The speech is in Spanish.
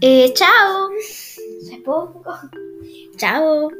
Eh, chao. Se poco. Chao.